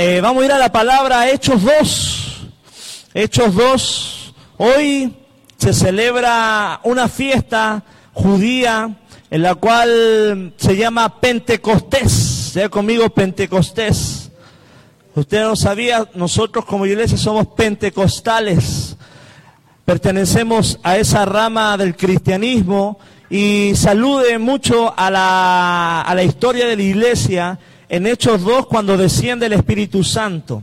Eh, vamos a ir a la palabra Hechos 2. Hechos 2. Hoy se celebra una fiesta judía en la cual se llama Pentecostés. Sea conmigo Pentecostés. Usted no sabía, nosotros como iglesia somos pentecostales. Pertenecemos a esa rama del cristianismo y salude mucho a la, a la historia de la iglesia en Hechos 2 cuando desciende el Espíritu Santo.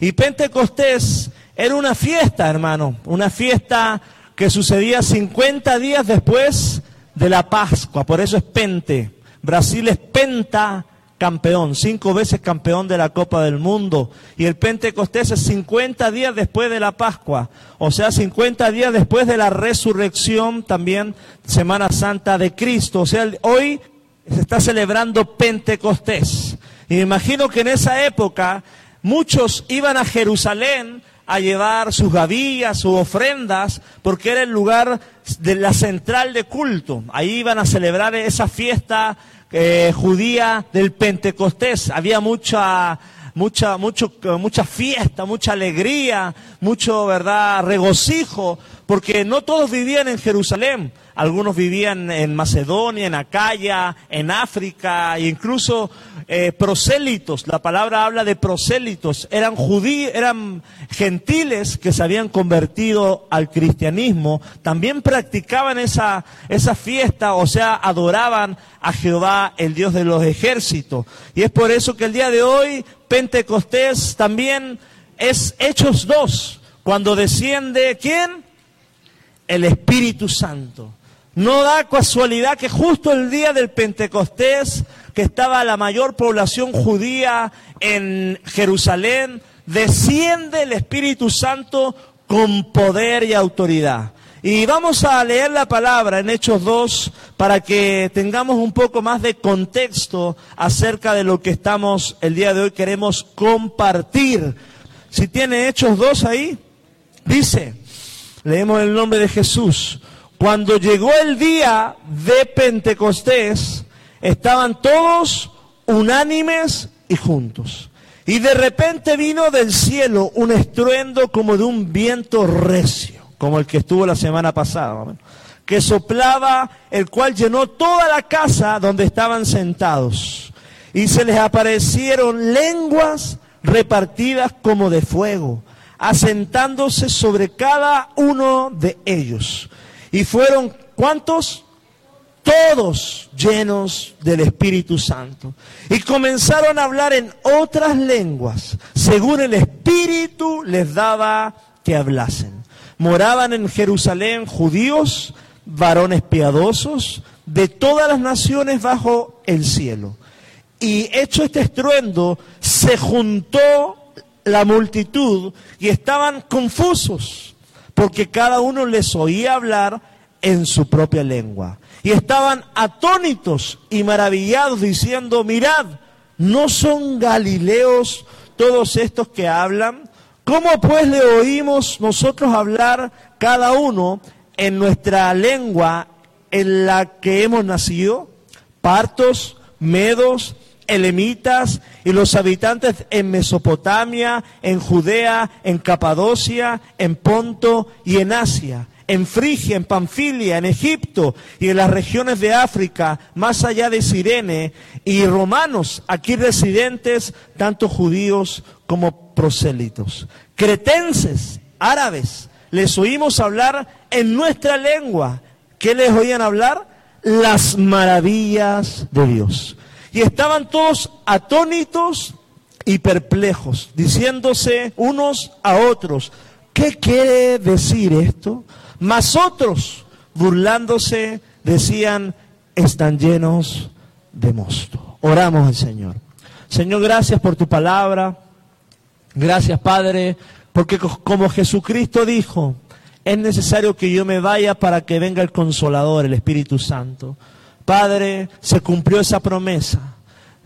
Y Pentecostés era una fiesta, hermano, una fiesta que sucedía 50 días después de la Pascua, por eso es Pente. Brasil es penta campeón, cinco veces campeón de la Copa del Mundo. Y el Pentecostés es 50 días después de la Pascua, o sea, 50 días después de la resurrección, también Semana Santa de Cristo. O sea, hoy se está celebrando Pentecostés. Y me imagino que en esa época muchos iban a Jerusalén a llevar sus gavillas, sus ofrendas, porque era el lugar de la central de culto. Ahí iban a celebrar esa fiesta eh, judía del Pentecostés. Había mucha, mucha, mucho, mucha fiesta, mucha alegría, mucho, verdad, regocijo, porque no todos vivían en Jerusalén. Algunos vivían en Macedonia, en Acaya, en África, incluso eh, prosélitos. La palabra habla de prosélitos. Eran judíos, eran gentiles que se habían convertido al cristianismo. También practicaban esa, esa fiesta, o sea, adoraban a Jehová, el Dios de los ejércitos. Y es por eso que el día de hoy, Pentecostés también es Hechos 2, cuando desciende, ¿quién? El Espíritu Santo. No da casualidad que justo el día del Pentecostés, que estaba la mayor población judía en Jerusalén, desciende el Espíritu Santo con poder y autoridad. Y vamos a leer la palabra en Hechos 2 para que tengamos un poco más de contexto acerca de lo que estamos el día de hoy queremos compartir. Si tiene Hechos 2 ahí, dice, leemos el nombre de Jesús. Cuando llegó el día de Pentecostés, estaban todos unánimes y juntos. Y de repente vino del cielo un estruendo como de un viento recio, como el que estuvo la semana pasada, que soplaba, el cual llenó toda la casa donde estaban sentados. Y se les aparecieron lenguas repartidas como de fuego, asentándose sobre cada uno de ellos. Y fueron, ¿cuántos? Todos llenos del Espíritu Santo. Y comenzaron a hablar en otras lenguas, según el Espíritu les daba que hablasen. Moraban en Jerusalén judíos, varones piadosos, de todas las naciones bajo el cielo. Y hecho este estruendo, se juntó la multitud y estaban confusos porque cada uno les oía hablar en su propia lengua. Y estaban atónitos y maravillados diciendo, mirad, ¿no son galileos todos estos que hablan? ¿Cómo pues le oímos nosotros hablar cada uno en nuestra lengua en la que hemos nacido? Partos, medos, elemitas y los habitantes en Mesopotamia, en Judea, en Capadocia, en Ponto y en Asia, en Frigia, en Panfilia, en Egipto y en las regiones de África, más allá de Sirene, y romanos, aquí residentes, tanto judíos como prosélitos. Cretenses, árabes, les oímos hablar en nuestra lengua. ¿Qué les oían hablar? Las maravillas de Dios. Y estaban todos atónitos y perplejos, diciéndose unos a otros, ¿qué quiere decir esto? Mas otros, burlándose, decían, están llenos de mosto. Oramos al Señor. Señor, gracias por tu palabra. Gracias, Padre, porque como Jesucristo dijo, es necesario que yo me vaya para que venga el consolador, el Espíritu Santo. Padre, se cumplió esa promesa.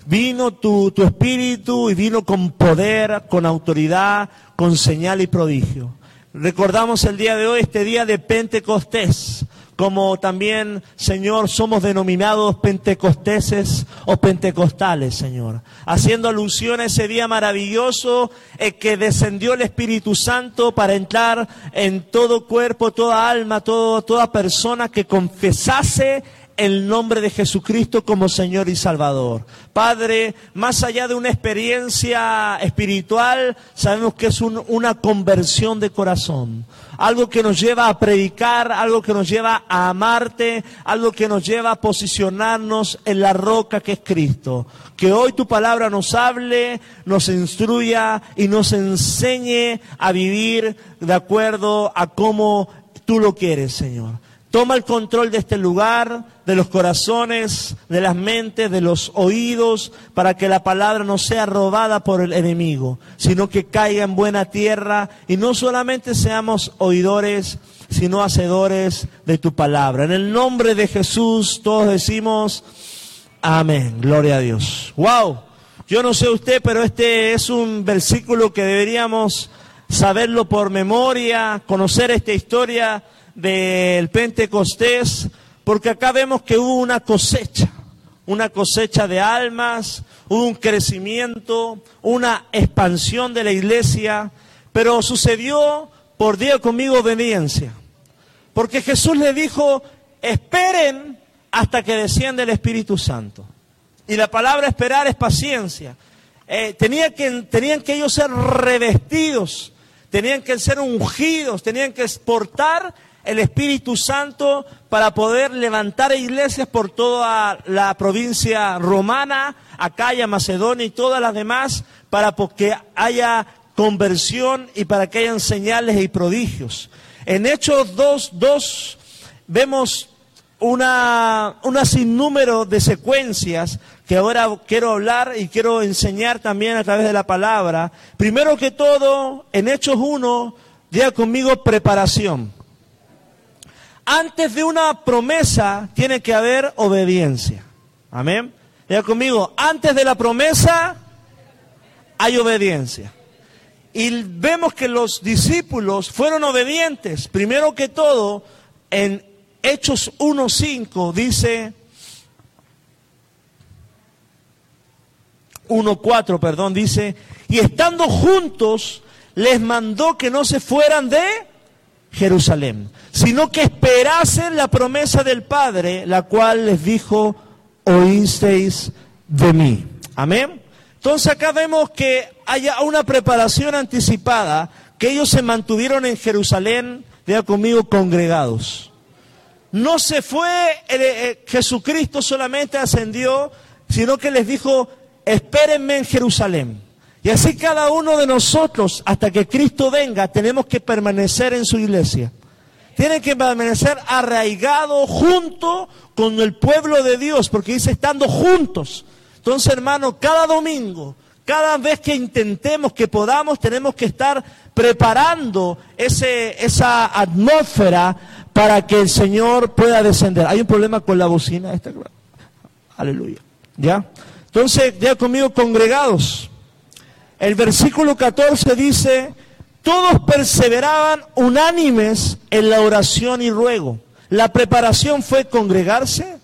Vino tu, tu, espíritu y vino con poder, con autoridad, con señal y prodigio. Recordamos el día de hoy, este día de Pentecostés, como también, Señor, somos denominados pentecosteses o pentecostales, Señor. Haciendo alusión a ese día maravilloso en que descendió el Espíritu Santo para entrar en todo cuerpo, toda alma, toda persona que confesase el nombre de Jesucristo como Señor y Salvador. Padre, más allá de una experiencia espiritual, sabemos que es una conversión de corazón. Algo que nos lleva a predicar, algo que nos lleva a amarte, algo que nos lleva a posicionarnos en la roca que es Cristo. Que hoy tu palabra nos hable, nos instruya y nos enseñe a vivir de acuerdo a cómo tú lo quieres, Señor. Toma el control de este lugar, de los corazones, de las mentes, de los oídos, para que la palabra no sea robada por el enemigo, sino que caiga en buena tierra y no solamente seamos oidores, sino hacedores de tu palabra. En el nombre de Jesús todos decimos amén. Gloria a Dios. Wow. Yo no sé usted, pero este es un versículo que deberíamos saberlo por memoria, conocer esta historia del Pentecostés, porque acá vemos que hubo una cosecha, una cosecha de almas, un crecimiento, una expansión de la iglesia, pero sucedió por día conmigo obediencia. Porque Jesús le dijo, esperen hasta que descienda el Espíritu Santo. Y la palabra esperar es paciencia. Eh, tenía que, tenían que ellos ser revestidos, tenían que ser ungidos, tenían que exportar el Espíritu Santo para poder levantar iglesias por toda la provincia romana, Acaya, Macedonia y todas las demás, para que haya conversión y para que hayan señales y prodigios. En Hechos 2, 2 vemos una, una sinnúmero de secuencias que ahora quiero hablar y quiero enseñar también a través de la palabra. Primero que todo, en Hechos 1, diga conmigo preparación. Antes de una promesa tiene que haber obediencia. Amén. Ya conmigo, antes de la promesa hay obediencia. Y vemos que los discípulos fueron obedientes. Primero que todo, en Hechos 1.5 dice, 1.4, perdón, dice, y estando juntos les mandó que no se fueran de Jerusalén, sino que esperasen la promesa del Padre, la cual les dijo, oísteis de mí. Amén. Entonces acá vemos que hay una preparación anticipada, que ellos se mantuvieron en Jerusalén, vea conmigo, congregados. No se fue, eh, eh, Jesucristo solamente ascendió, sino que les dijo, espérenme en Jerusalén. Y así cada uno de nosotros, hasta que Cristo venga, tenemos que permanecer en su iglesia. Tiene que permanecer arraigado junto con el pueblo de Dios, porque dice estando juntos. Entonces, hermano, cada domingo, cada vez que intentemos, que podamos, tenemos que estar preparando ese, esa atmósfera para que el Señor pueda descender. Hay un problema con la bocina esta. Aleluya. ¿Ya? Entonces, ya conmigo congregados. El versículo 14 dice, todos perseveraban unánimes en la oración y ruego. La preparación fue congregarse.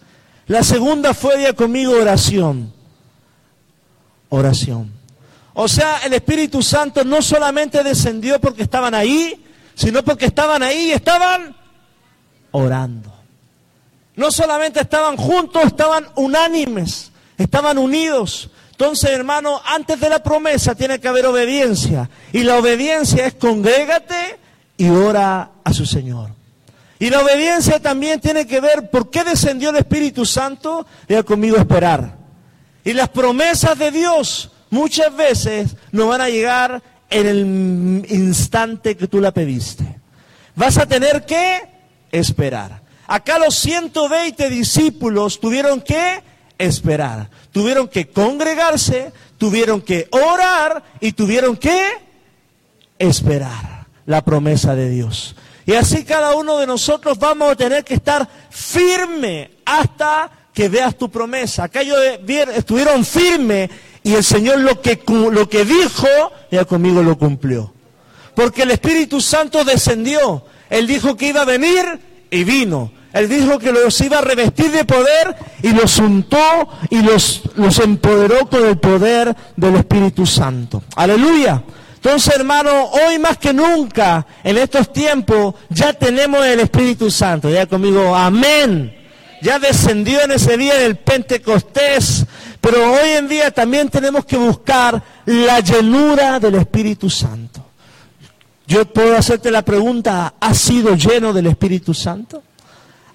La segunda fue día conmigo oración. Oración. O sea, el Espíritu Santo no solamente descendió porque estaban ahí, sino porque estaban ahí y estaban orando. No solamente estaban juntos, estaban unánimes, estaban unidos. Entonces, hermano, antes de la promesa tiene que haber obediencia. Y la obediencia es congrégate y ora a su Señor. Y la obediencia también tiene que ver por qué descendió el Espíritu Santo. Diga conmigo esperar. Y las promesas de Dios muchas veces no van a llegar en el instante que tú la pediste. Vas a tener que esperar. Acá los 120 discípulos tuvieron que esperar. Tuvieron que congregarse, tuvieron que orar y tuvieron que esperar la promesa de Dios. Y así cada uno de nosotros vamos a tener que estar firme hasta que veas tu promesa. Acá ellos estuvieron firmes y el Señor lo que, lo que dijo, ya conmigo lo cumplió. Porque el Espíritu Santo descendió. Él dijo que iba a venir y vino. Él dijo que los iba a revestir de poder y los untó y los, los empoderó con el poder del Espíritu Santo. Aleluya. Entonces, hermano, hoy más que nunca, en estos tiempos, ya tenemos el Espíritu Santo. Ya conmigo, amén. Ya descendió en ese día del Pentecostés, pero hoy en día también tenemos que buscar la llenura del Espíritu Santo. Yo puedo hacerte la pregunta, ¿has sido lleno del Espíritu Santo?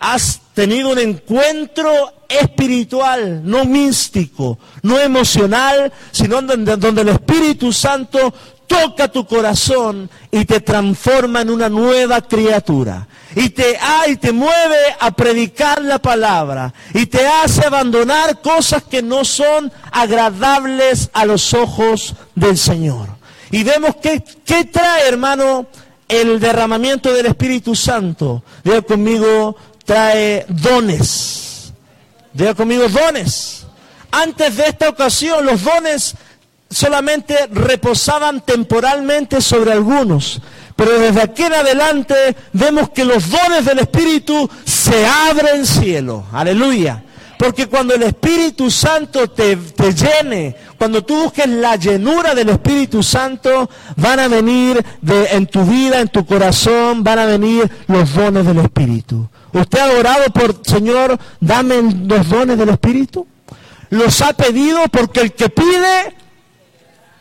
Has tenido un encuentro espiritual, no místico, no emocional, sino donde, el Espíritu Santo toca tu corazón y te transforma en una nueva criatura. Y te, ah, y te mueve a predicar la palabra. Y te hace abandonar cosas que no son agradables a los ojos del Señor. Y vemos ¿qué trae, hermano, el derramamiento del Espíritu Santo? Diga conmigo, trae dones. Diga conmigo, dones. Antes de esta ocasión, los dones solamente reposaban temporalmente sobre algunos. Pero desde aquí en adelante vemos que los dones del Espíritu se abren cielo. Aleluya. Porque cuando el Espíritu Santo te, te, llene, cuando tú busques la llenura del Espíritu Santo, van a venir en tu vida, en tu corazón, van a venir los dones del Espíritu. ¿Usted ha orado por, Señor, dame los dones del Espíritu? Los ha pedido porque el que pide,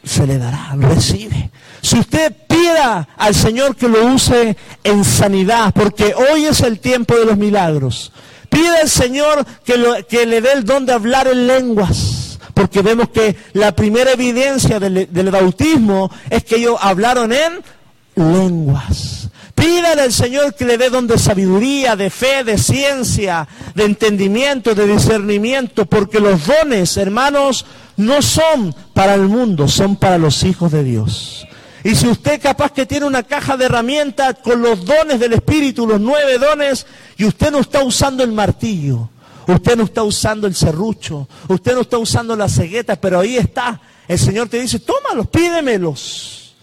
se le dará, recibe. Si usted pida al Señor que lo use en sanidad, porque hoy es el tiempo de los milagros. Pide al Señor que, le dé el don de hablar en lenguas. Porque vemos que la primera evidencia del, del bautismo es que ellos hablaron en lenguas. Pídale al Señor que le dé don de sabiduría, de fe, de ciencia, de entendimiento, de discernimiento, porque los dones, hermanos, no son para el mundo, son para los hijos de Dios. Y si usted capaz que tiene una caja de herramientas con los dones del Espíritu, los nueve dones, y usted no está usando el martillo, usted no está usando el serrucho, usted no está usando la cegueta, pero ahí está. El Señor te dice, tómalos, pídemelos.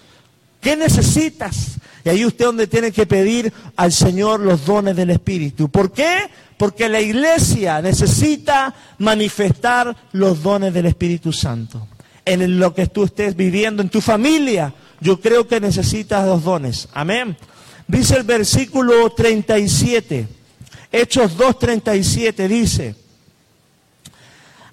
¿Qué necesitas? Y ahí usted donde tiene que pedir al Señor los dones del Espíritu. ¿Por qué? Porque la iglesia necesita manifestar los dones del Espíritu Santo. En lo que tú estés viviendo, en tu familia, yo creo que necesitas los dones. Amén. Dice el versículo 37, Hechos 2.37, dice,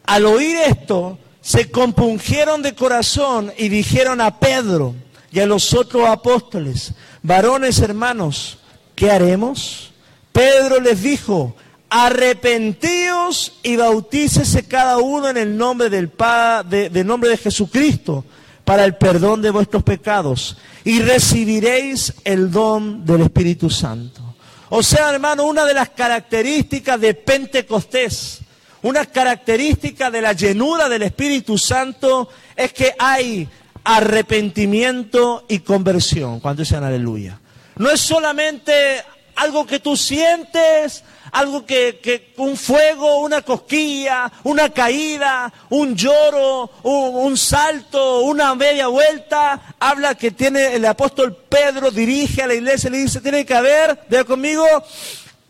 al oír esto, se compungieron de corazón y dijeron a Pedro y a los otros apóstoles, varones hermanos, ¿qué haremos? Pedro les dijo, arrepentíos y bautícese cada uno en el nombre del Padre, de, nombre de Jesucristo para el perdón de vuestros pecados y recibiréis el don del Espíritu Santo. O sea, hermano, una de las características de Pentecostés, una característica de la llenura del Espíritu Santo es que hay arrepentimiento y conversión. Cuando dicen aleluya. No es solamente algo que tú sientes, algo que, un fuego, una cosquilla, una caída, un lloro, un, salto, una media vuelta. Habla que tiene el apóstol Pedro, dirige a la iglesia y le dice, tiene que haber, vea conmigo,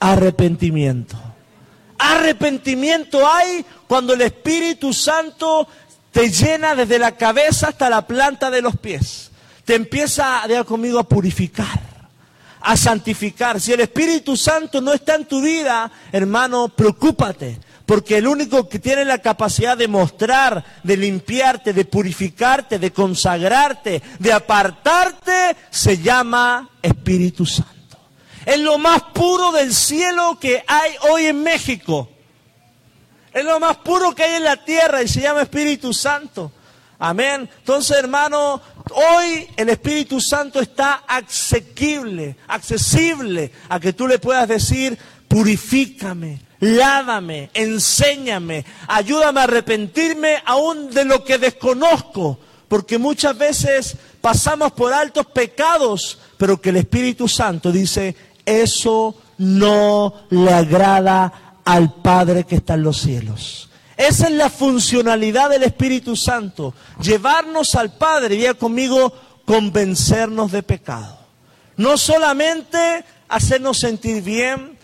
arrepentimiento. Arrepentimiento hay cuando el Espíritu Santo te llena desde la cabeza hasta la planta de los pies. Te empieza, diga conmigo, a purificar, a santificar. Si el Espíritu Santo no está en tu vida, hermano, preocúpate. Porque el único que tiene la capacidad de mostrar, de limpiarte, de purificarte, de consagrarte, de apartarte, se llama Espíritu Santo. Es lo más puro del cielo que hay hoy en México. Es lo más puro que hay en la tierra y se llama Espíritu Santo. Amén. Entonces, hermano, hoy el Espíritu Santo está asequible, accesible a que tú le puedas decir, purifícame, lávame, enséñame, ayúdame a arrepentirme aún de lo que desconozco. Porque muchas veces pasamos por altos pecados, pero que el Espíritu Santo dice, eso no le agrada al Padre que está en los cielos. Esa es la funcionalidad del Espíritu Santo, llevarnos al Padre, diga conmigo, convencernos de pecado. No solamente hacernos sentir bien,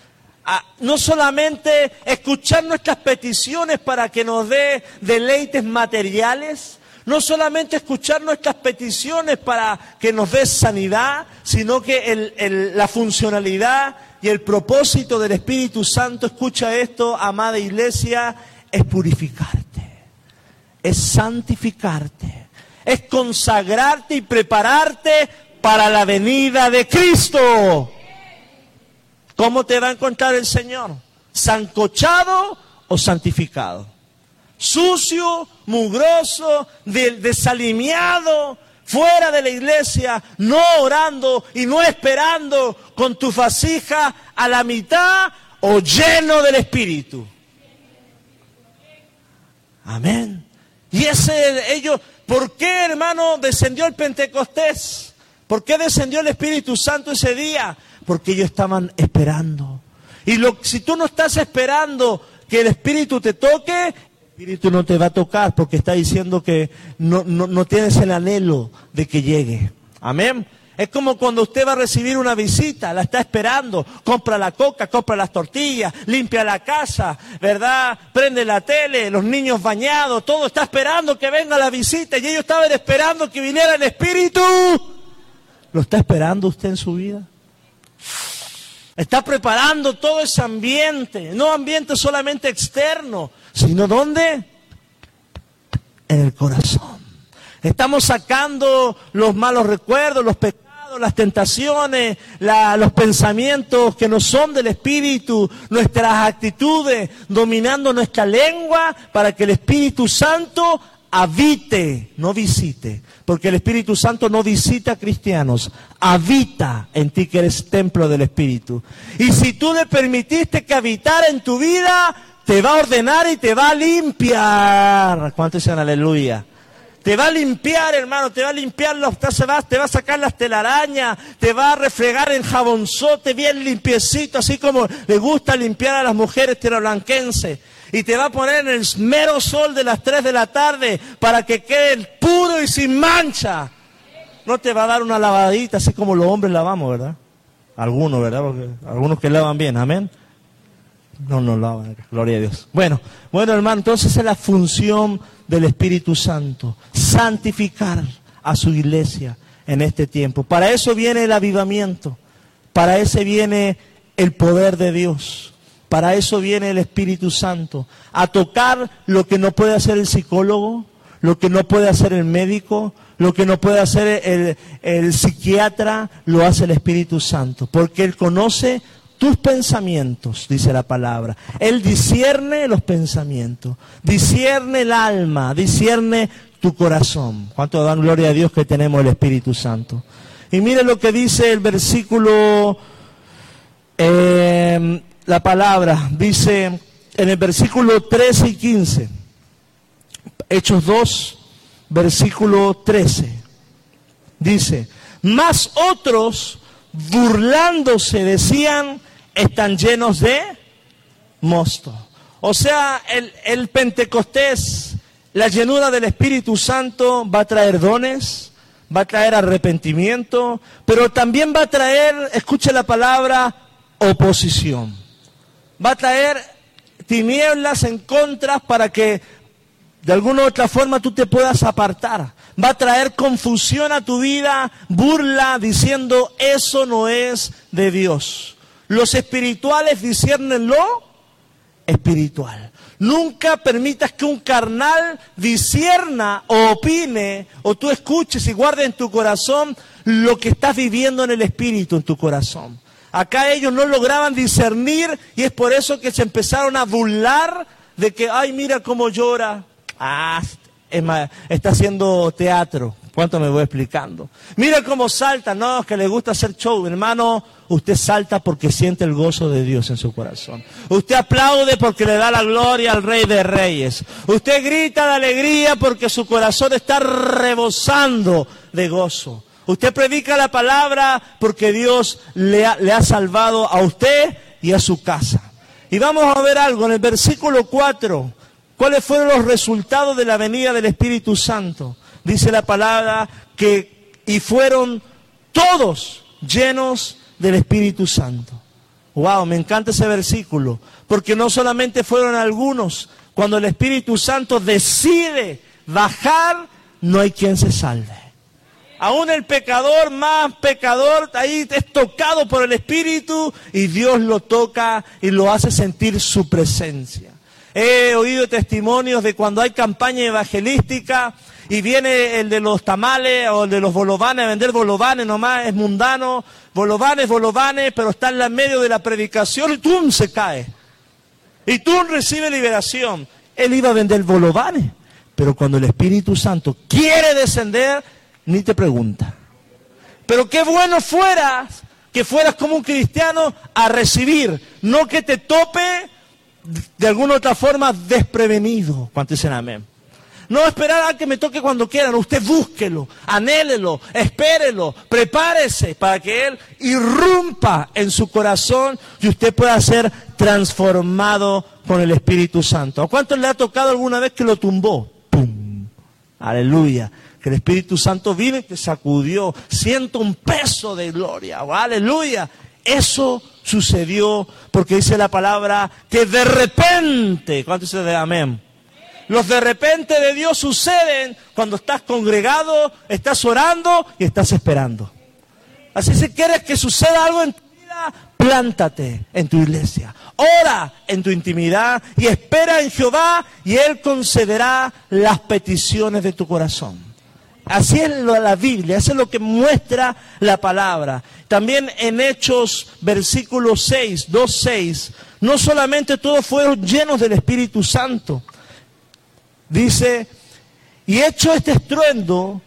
no solamente escuchar nuestras peticiones para que nos dé deleites materiales, no solamente escuchar nuestras peticiones para que nos dé sanidad, sino que la funcionalidad y el propósito del Espíritu Santo, escucha esto, amada iglesia, es purificarte, es santificarte, es consagrarte y prepararte para la venida de Cristo. ¿Cómo te va a encontrar el Señor? ¿Sancochado o santificado? Sucio, mugroso, desalimiado, fuera de la iglesia, no orando y no esperando con tu fascija a la mitad o lleno del Espíritu. Amén. Y ese, ellos, ¿por qué hermano descendió el Pentecostés? ¿Por qué descendió el Espíritu Santo ese día? porque ellos estaban esperando. Y lo, si tú no estás esperando que el Espíritu te toque, el Espíritu no te va a tocar porque está diciendo que no, no tienes el anhelo de que llegue. Amén. Es como cuando usted va a recibir una visita, la está esperando, compra la coca, compra las tortillas, limpia la casa, ¿verdad? Prende la tele, los niños bañados, todo está esperando que venga la visita y ellos estaban esperando que viniera el Espíritu. ¿Lo está esperando usted en su vida? Está preparando todo ese ambiente, no ambiente solamente externo, sino ¿dónde? En el corazón. Estamos sacando los malos recuerdos, los pecados, las tentaciones, los pensamientos que no son del Espíritu, nuestras actitudes, dominando nuestra lengua para que el Espíritu Santo habite, no visite, porque el Espíritu Santo no visita a cristianos, habita en ti que eres templo del Espíritu. Y si tú le permitiste que habitara en tu vida, te va a ordenar y te va a limpiar. ¿Cuántos dicen aleluya? Te va a limpiar, hermano, te va a limpiar los, te va, a sacar las telarañas, te va a refregar en jabonzote bien limpiecito, así como le gusta limpiar a las mujeres terablanquenses y te va a poner en el mero sol de las 3 de la tarde para que quede puro y sin mancha. No te va a dar una lavadita así como los hombres lavamos, ¿verdad? Algunos, ¿verdad? Algunos que lavan bien, amén. No, no lavan, gloria a Dios. Bueno, bueno hermano, entonces es la función del Espíritu Santo, santificar a su iglesia en este tiempo. Para eso viene el avivamiento, para eso viene el poder de Dios. Para eso viene el Espíritu Santo, a tocar lo que no puede hacer el psicólogo, lo que no puede hacer el médico, lo que no puede hacer el, el psiquiatra, lo hace el Espíritu Santo, porque Él conoce tus pensamientos, dice la palabra. Él discierne los pensamientos, discierne el alma, discierne tu corazón. ¿Cuánto dan gloria a Dios que tenemos el Espíritu Santo? Y mire lo que dice el versículo eh, la palabra. Dice en el versículo 13 y 15, Hechos 2, versículo 13, dice, más otros burlándose decían, están llenos de mosto. O sea, el, Pentecostés, la llenura del Espíritu Santo va a traer dones, va a traer arrepentimiento, pero también va a traer, escuche la palabra, oposición va a traer tinieblas en contra para que de alguna u otra forma tú te puedas apartar. Va a traer confusión a tu vida, burla, diciendo eso no es de Dios. Los espirituales disciernen lo espiritual. Nunca permitas que un carnal discierna o opine o tú escuches y guardes en tu corazón lo que estás viviendo en el espíritu, en tu corazón. Acá ellos no lograban discernir y es por eso que se empezaron a burlar de que, ay, mira cómo llora. Ah, está haciendo teatro. ¿Cuánto me voy explicando? Mira cómo salta, no, que le gusta hacer show. Hermano, usted salta porque siente el gozo de Dios en su corazón. Usted aplaude porque le da la gloria al Rey de Reyes. Usted grita de alegría porque su corazón está rebosando de gozo. Usted predica la palabra porque Dios le ha, salvado a usted y a su casa. Y vamos a ver algo en el versículo 4. ¿Cuáles fueron los resultados de la venida del Espíritu Santo? Dice la palabra que y fueron todos llenos del Espíritu Santo. Wow, me encanta ese versículo, porque no solamente fueron algunos, cuando el Espíritu Santo decide bajar, no hay quien se salve. Aún el pecador más pecador ahí es tocado por el Espíritu y Dios lo toca y lo hace sentir su presencia. He oído testimonios de cuando hay campaña evangelística y viene el de los tamales o el de los bolovanes a vender bolovanes nomás, es mundano, bolovanes, bolovanes, pero está en la medio de la predicación y ¡tum! se cae. Y tú recibe liberación. Él iba a vender bolovanes, pero cuando el Espíritu Santo quiere descender, ni te pregunta. Pero qué bueno fueras que fueras como un cristiano a recibir, no que te tope de alguna otra forma desprevenido. ¿Cuántos dicen amén? No esperar a que me toque cuando quieran. Usted búsquelo, anhélelo, espérelo, prepárese para que Él irrumpa en su corazón y usted pueda ser transformado con el Espíritu Santo. ¿A cuántos le ha tocado alguna vez que lo tumbó? ¡Pum! Aleluya. Que el Espíritu Santo vino y te sacudió. Siento un peso de gloria. aleluya. Eso sucedió porque dice la palabra que de repente, ¿cuántos dice de amén? Los de repente de Dios suceden cuando estás congregado, estás orando y estás esperando. Así si quieres que suceda algo en tu vida, plántate en tu iglesia. Ora en tu intimidad y espera en Jehová y Él concederá las peticiones de tu corazón. Así es la Biblia, eso es lo que muestra la palabra. También en Hechos, versículo 6, 2, 6, no solamente todos fueron llenos del Espíritu Santo, Dice, y hecho este estruendo,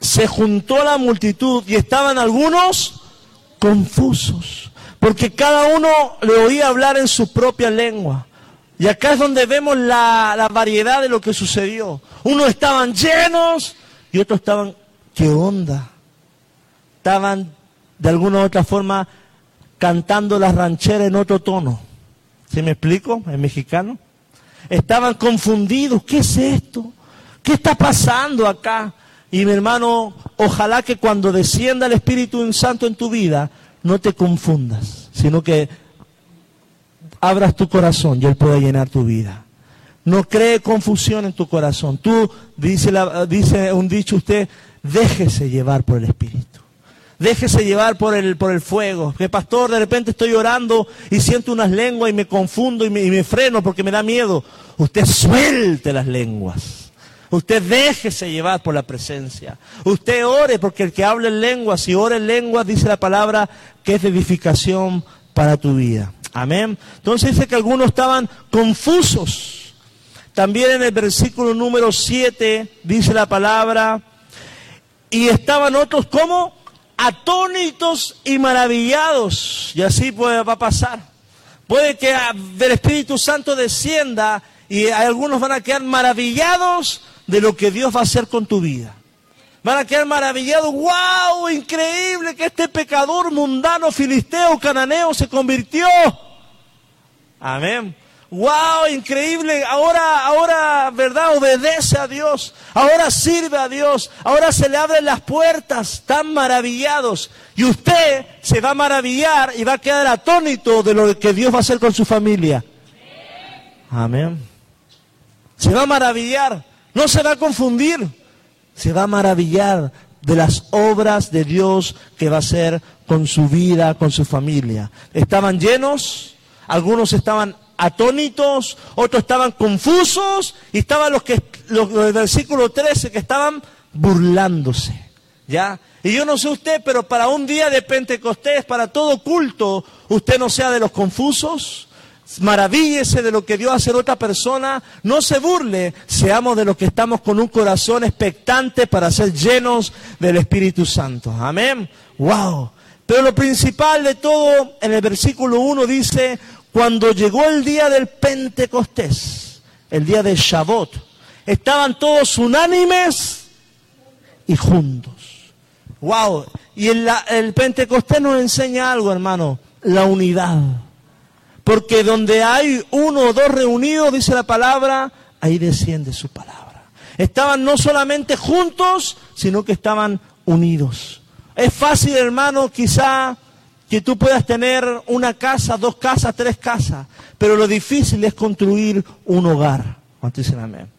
se juntó la multitud y estaban algunos confusos, porque cada uno le oía hablar en su propia lengua. Y acá es donde vemos la, variedad de lo que sucedió. Unos estaban llenos y otros estaban, ¿qué onda? Estaban de alguna u otra forma cantando la ranchera en otro tono. ¿Sí me explico? En mexicano. Estaban confundidos. ¿Qué es esto? ¿Qué está pasando acá? Y mi hermano, ojalá que cuando descienda el Espíritu Santo en tu vida, no te confundas, sino que abras tu corazón y Él pueda llenar tu vida. No cree confusión en tu corazón. Tú, dice, la, dice un dicho usted, déjese llevar por el Espíritu. Déjese llevar por el, por el fuego. Que pastor, de repente estoy orando y siento unas lenguas y me confundo y me, freno porque me da miedo. Usted suelte las lenguas. Usted déjese llevar por la presencia. Usted ore porque el que habla en lenguas y ore en lenguas dice la palabra que es edificación para tu vida. Amén. Entonces dice que algunos estaban confusos. También en el versículo número 7 dice la palabra, y estaban otros como atónitos y maravillados. Y así puede, va a pasar. Puede que el Espíritu Santo descienda y algunos van a quedar maravillados de lo que Dios va a hacer con tu vida. Van a quedar maravillados, wow, increíble que este pecador mundano, filisteo, cananeo se convirtió. Amén wow, increíble, ahora, ahora, ¿verdad? Obedece a Dios, ahora sirve a Dios, ahora se le abren las puertas, tan maravillados. Y usted se va a maravillar y va a quedar atónito de lo que Dios va a hacer con su familia. Amén. Se va a maravillar, no se va a confundir, se va a maravillar de las obras de Dios que va a hacer con su vida, con su familia. Estaban llenos, algunos estaban atónitos, otros estaban confusos y estaban los que los, del versículo 13 que estaban burlándose. ¿Ya? Y yo no sé usted, pero para un día de Pentecostés, para todo culto, usted no sea de los confusos, maravíllese de lo que Dios hace en otra persona, no se burle, seamos de los que estamos con un corazón expectante para ser llenos del Espíritu Santo. Amén. Wow. Pero lo principal de todo, en el versículo 1 dice, cuando llegó el día del Pentecostés, el día de Shabbat, estaban todos unánimes y juntos. Wow. Y el, el Pentecostés nos enseña algo, hermano, la unidad. Porque donde hay uno o dos reunidos, dice la palabra, ahí desciende su palabra. Estaban no solamente juntos, sino que estaban unidos. Es fácil, hermano, quizá que tú puedas tener una casa, dos casas, tres casas, pero lo difícil es construir un hogar. ¿Cuánto dicen amén?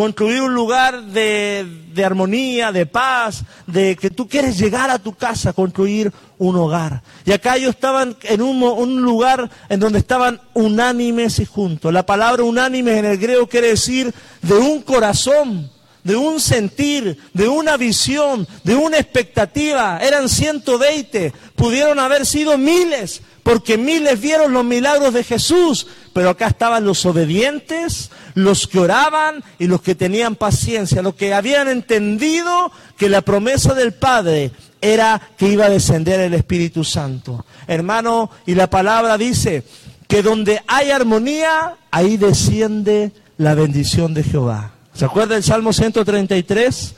construir un lugar de, de, armonía, de paz, de que tú quieres llegar a tu casa, construir un hogar. Y acá ellos estaban en un, un, lugar en donde estaban unánimes y juntos. La palabra unánimes en el griego quiere decir de un corazón, de un sentir, de una visión, de una expectativa. Eran 120, pudieron haber sido miles, porque miles vieron los milagros de Jesús, pero acá estaban los obedientes, los que oraban y los que tenían paciencia, los que habían entendido que la promesa del Padre era que iba a descender el Espíritu Santo. Hermano, y la palabra dice que donde hay armonía, ahí desciende la bendición de Jehová. ¿Se acuerda del Salmo 133?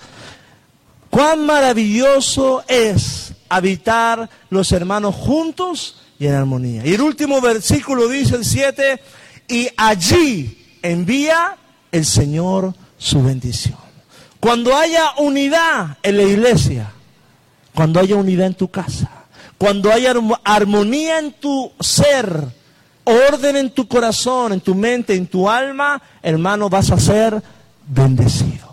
Cuán maravilloso es habitar los hermanos juntos y en armonía. Y el último versículo dice el 7, y allí envía el Señor su bendición. Cuando haya unidad en la iglesia, cuando haya unidad en tu casa, cuando haya armonía en tu ser, orden en tu corazón, en tu mente, en tu alma, hermano, vas a ser bendecido.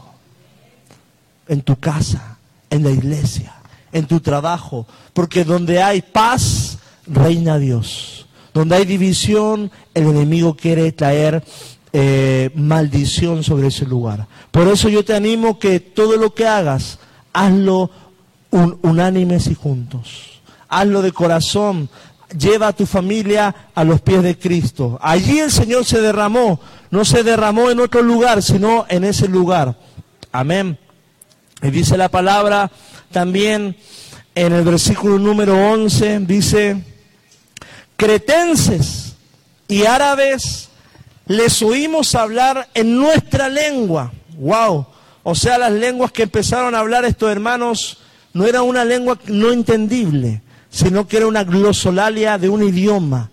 En tu casa, en la iglesia, en tu trabajo, porque donde hay paz, reina Dios. Donde hay división, el enemigo quiere traer eh, maldición sobre ese lugar. Por eso yo te animo que todo lo que hagas, hazlo unánimes y juntos. Hazlo de corazón. Lleva a tu familia a los pies de Cristo. Allí el Señor se derramó. No se derramó en otro lugar, sino en ese lugar. Amén. Y dice la palabra también en el versículo número 11, dice, cretenses y árabes les oímos hablar en nuestra lengua. Wow. O sea, las lenguas que empezaron a hablar estos hermanos no era una lengua no entendible, sino que era una glosolalia de un idioma.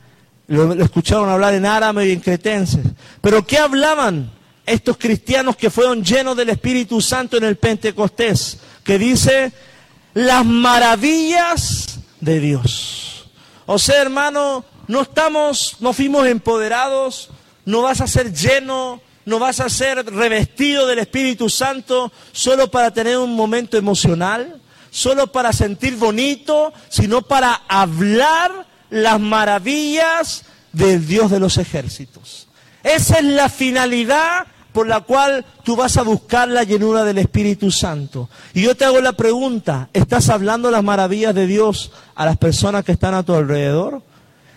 Lo, escucharon hablar en árabe y en cretenses. Pero ¿qué hablaban estos cristianos que fueron llenos del Espíritu Santo en el Pentecostés? Que dice las maravillas de Dios. O sea, hermano, no estamos, no fuimos empoderados, no vas a ser lleno, no vas a ser revestido del Espíritu Santo solo para tener un momento emocional, solo para sentir bonito, sino para hablar las maravillas del Dios de los ejércitos. Esa es la finalidad por la cual tú vas a buscar la llenura del Espíritu Santo. Y yo te hago la pregunta, ¿estás hablando las maravillas de Dios a las personas que están a tu alrededor?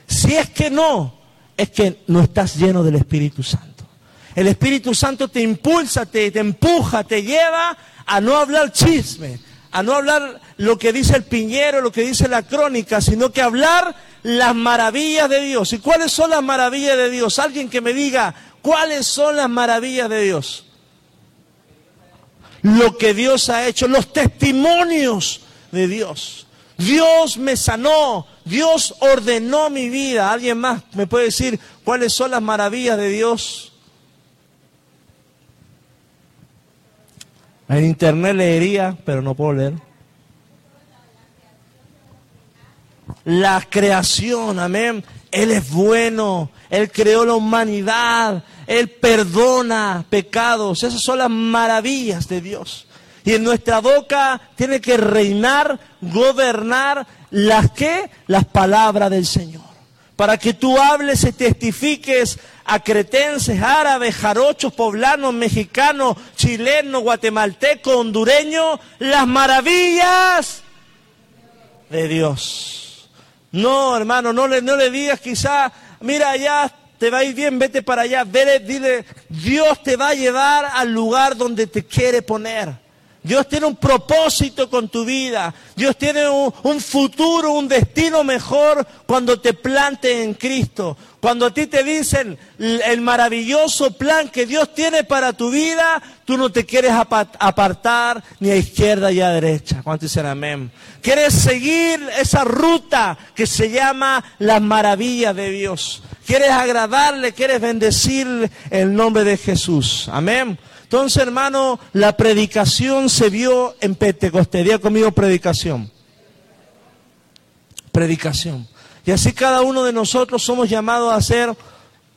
Si es que no, es que no estás lleno del Espíritu Santo. El Espíritu Santo te impulsa, te, te empuja, te lleva a no hablar chisme, a no hablar lo que dice el piñero, lo que dice la crónica, sino que hablar las maravillas de Dios. ¿Y cuáles son las maravillas de Dios? Alguien que me diga, ¿Cuáles son las maravillas de Dios? Lo que Dios ha hecho, los testimonios de Dios. Dios me sanó, Dios ordenó mi vida. ¿Alguien más me puede decir cuáles son las maravillas de Dios? En internet leería, pero no puedo leer. La creación, amén. Él es bueno, Él creó la humanidad, Él perdona pecados. Esas son las maravillas de Dios. Y en nuestra boca tiene que reinar, gobernar las que, las palabras del Señor. Para que tú hables y testifiques a cretenses, árabes, jarochos, poblanos, mexicanos, chilenos, guatemaltecos, hondureños, las maravillas de Dios. No, hermano, no le, no digas quizá, mira allá, te va a ir bien, vete para allá. dile, Dios te va a llevar al lugar donde te quiere poner. Dios tiene un propósito con tu vida. Dios tiene un, futuro, un destino mejor cuando te plante en Cristo. Cuando a ti te dicen el maravilloso plan que Dios tiene para tu vida, tú no te quieres apartar ni a izquierda ni a derecha. ¿Cuánto dicen amén? Quieres seguir esa ruta que se llama las maravillas de Dios. Quieres agradarle, quieres bendecir el nombre de Jesús. Amén. Entonces, hermano, la predicación se vio en Pentecostés. Día conmigo predicación. predicación. Y así cada uno de nosotros somos llamados a ser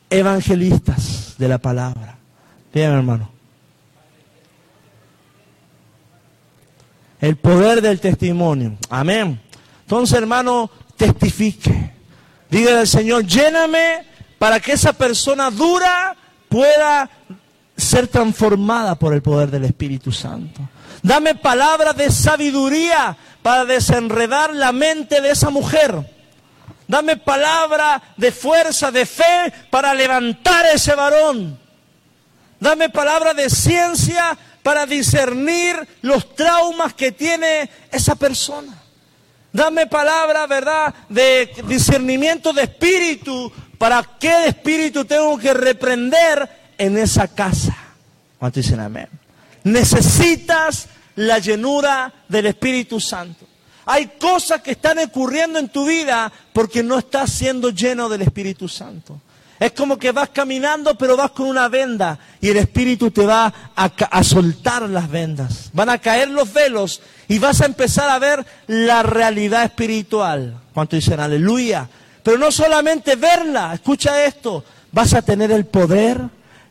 evangelistas de la palabra. Bien, hermano. El poder del testimonio. Amén. Entonces, hermano, testifique. Dígale al Señor, lléname para que esa persona dura pueda ser transformada por el poder del Espíritu Santo. Dame palabras de sabiduría para desenredar la mente de esa mujer. Dame palabra de fuerza, de fe para levantar ese varón. Dame palabra de ciencia para discernir los traumas que tiene esa persona. Dame palabra, ¿verdad?, de discernimiento de espíritu para qué espíritu tengo que reprender en esa casa. ¿Cuánto dicen amén? Necesitas la llenura del Espíritu Santo. Hay cosas que están ocurriendo en tu vida porque no estás siendo lleno del Espíritu Santo. Es como que vas caminando pero vas con una venda y el Espíritu te va a, soltar las vendas. Van a caer los velos y vas a empezar a ver la realidad espiritual. ¿Cuánto dicen aleluya? Pero no solamente verla, escucha esto, vas a tener el poder,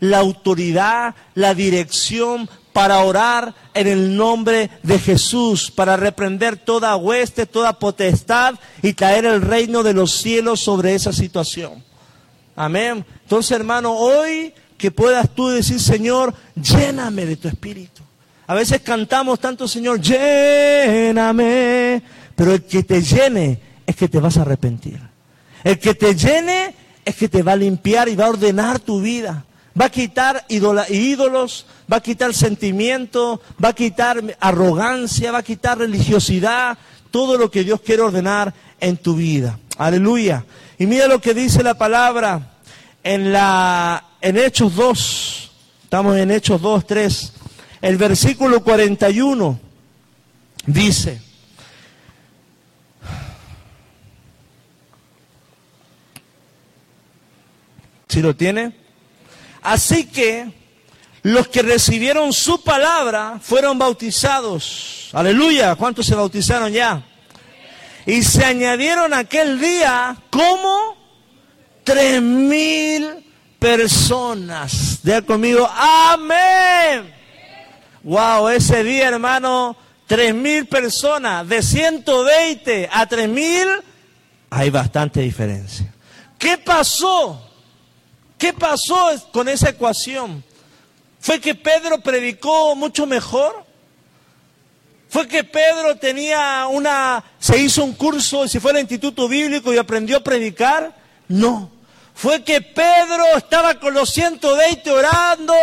la autoridad, la dirección para orar en el nombre de Jesús, para reprender toda hueste, toda potestad y traer el reino de los cielos sobre esa situación. Amén. Entonces, hermano, hoy que puedas tú decir, Señor, lléname de tu espíritu. A veces cantamos tanto, Señor, lléname, pero el que te llene es que te vas a arrepentir. El que te llene es que te va a limpiar y va a ordenar tu vida. Va a quitar ídolos, va a quitar sentimiento, va a quitar arrogancia, va a quitar religiosidad, todo lo que Dios quiere ordenar en tu vida. Aleluya. Y mira lo que dice la palabra en, la, en Hechos 2. Estamos en Hechos 2, 3. El versículo 41 dice, ¿si lo tiene? Así que los que recibieron su palabra fueron bautizados. Aleluya. ¿Cuántos se bautizaron ya? Y se añadieron aquel día como tres mil personas. Diga conmigo, amén. Wow, ese día, hermano, tres mil personas, de 120 a tres mil, hay bastante diferencia. ¿Qué pasó? ¿Qué pasó con esa ecuación? ¿Fue que Pedro predicó mucho mejor? ¿Fue que Pedro tenía una, se hizo un curso, si fue al instituto bíblico y aprendió a predicar? No. Fue que Pedro estaba con los 120 orando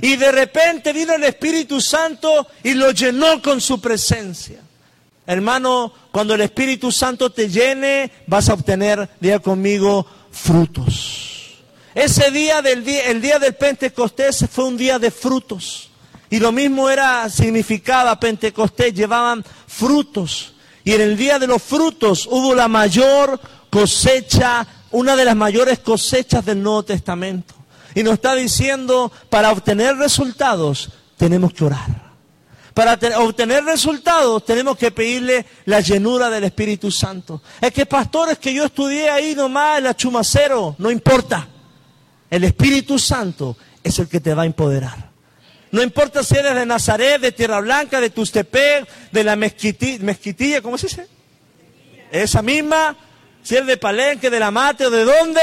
y de repente vino el Espíritu Santo y lo llenó con su presencia. Hermano, cuando el Espíritu Santo te llene, vas a obtener, diga conmigo, frutos. Ese día del día, el día del Pentecostés fue un día de frutos. Y lo mismo era, significaba Pentecostés, llevaban frutos. Y en el día de los frutos hubo la mayor cosecha, una de las mayores cosechas del Nuevo Testamento. Y nos está diciendo, para obtener resultados, tenemos que orar. Para obtener resultados tenemos que pedirle la llenura del Espíritu Santo. Es que pastores que yo estudié ahí nomás en la Chumacero, no importa. El Espíritu Santo es el que te va a empoderar. No importa si eres de Nazaret, de Tierra Blanca, de Tustepec, de la mezquitilla, ¿cómo se dice? Esa misma, si eres de Palenque, de la Mate o de dónde,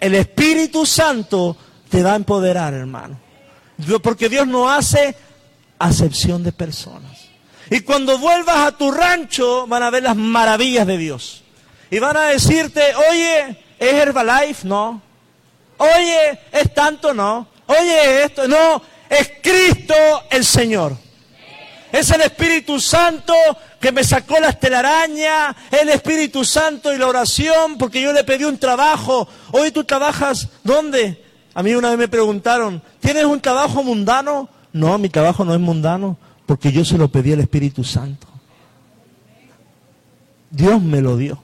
el Espíritu Santo te va a empoderar, hermano. Porque Dios no hace acepción de personas. Y cuando vuelvas a tu rancho, van a ver las maravillas de Dios. Y van a decirte, oye, ¿es Herbalife? No. Oye, es tanto, no. Oye, esto, no. Es Cristo el Señor. Es el Espíritu Santo que me sacó las telarañas, el Espíritu Santo y la oración, porque yo le pedí un trabajo. Hoy tú trabajas, ¿dónde? A mí una vez me preguntaron, ¿tienes un trabajo mundano? No, mi trabajo no es mundano, porque yo se lo pedí al Espíritu Santo. Dios me lo dio.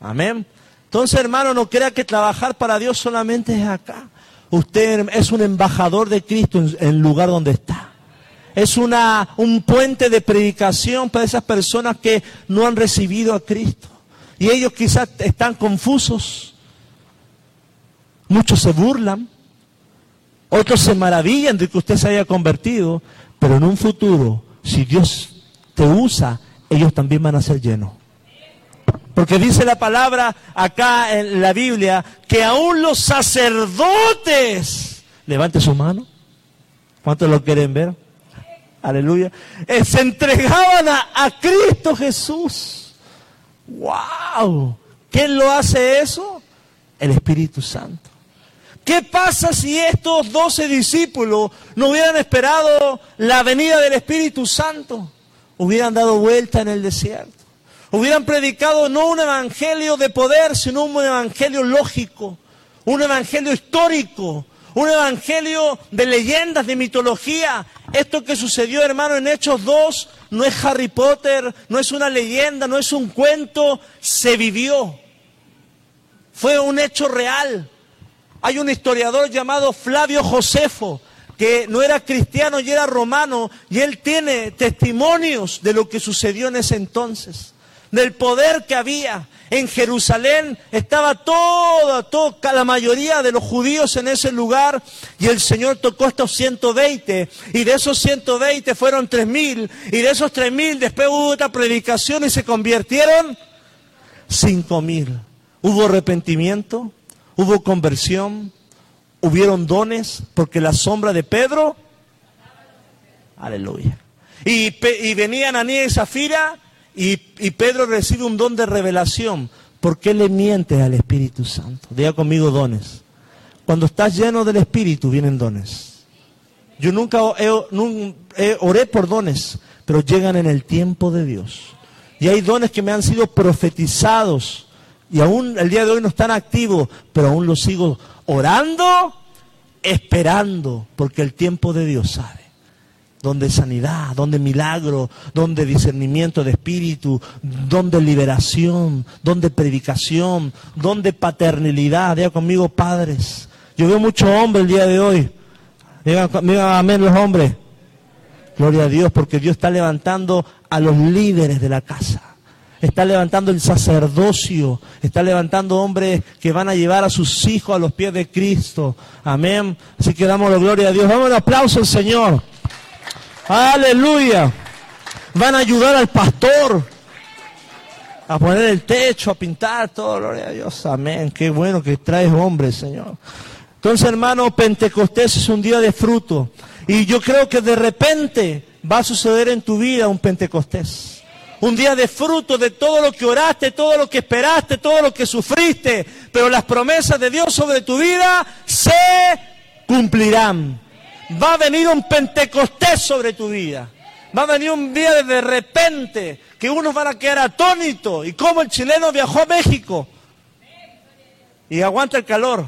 Amén. Entonces, hermano, no crea que trabajar para Dios solamente es acá. Usted es un embajador de Cristo en el lugar donde está. Es una, un puente de predicación para esas personas que no han recibido a Cristo. y ellos quizás están confusos. Muchos se burlan, otros se maravillan de que usted se haya convertido, pero en un futuro, si Dios te usa, ellos también van a ser llenos. Porque dice la palabra acá en la Biblia que aún los sacerdotes, levante su mano, ¿cuántos lo quieren ver? Aleluya. Eh, se entregaban a, a Cristo Jesús. ¡Wow! ¿Quién lo hace eso? El Espíritu Santo. ¿Qué pasa si estos doce discípulos no hubieran esperado la venida del Espíritu Santo? Hubieran dado vuelta en el desierto. Hubieran predicado no un evangelio de poder, sino un evangelio lógico, un evangelio histórico, un evangelio de leyendas, de mitología. Esto que sucedió, hermano, en Hechos 2 no es Harry Potter, no es una leyenda, no es un cuento, se vivió. Fue un hecho real. Hay un historiador llamado Flavio Josefo, que no era cristiano y era romano, y él tiene testimonios de lo que sucedió en ese entonces, del poder que había. En Jerusalén estaba toda, toda, la mayoría de los judíos en ese lugar y el Señor tocó estos 120 y de esos 120 fueron 3000 y de esos 3000 después hubo otra predicación y se convirtieron 5000. Hubo arrepentimiento, hubo conversión, hubieron dones, porque la sombra de Pedro, aleluya. Y, venían Anías y Zafira, y, Pedro recibe un don de revelación. ¿Por qué le miente al Espíritu Santo? Diga conmigo dones. Cuando estás lleno del Espíritu vienen dones. Yo nunca oré por dones, pero llegan en el tiempo de Dios. Y hay dones que me han sido profetizados y aún el día de hoy no están activos, pero aún los sigo orando, esperando, porque el tiempo de Dios sabe. Donde sanidad, donde milagro, donde discernimiento de espíritu, donde liberación, donde predicación, donde paternidad. Diga conmigo, padres. Yo veo muchos hombres el día de hoy. Digan, amén los hombres. Gloria a Dios, porque Dios está levantando a los líderes de la casa está levantando el sacerdocio, está levantando hombres que van a llevar a sus hijos a los pies de Cristo. Amén. Así que damos la gloria a Dios. Damos un aplauso al Señor. Aleluya. Van a ayudar al pastor a poner el techo, a pintar, todo, gloria a Dios. Amén. Qué bueno que traes hombres, Señor. Entonces, hermano, Pentecostés es un día de fruto. Y yo creo que de repente va a suceder en tu vida un Pentecostés un día de fruto de todo lo que oraste, todo lo que esperaste, todo lo que sufriste, pero las promesas de Dios sobre tu vida se cumplirán. Va a venir un Pentecostés sobre tu vida. Va a venir un día de, repente que unos van a quedar atónitos. Y como el chileno viajó a México y aguanta el calor.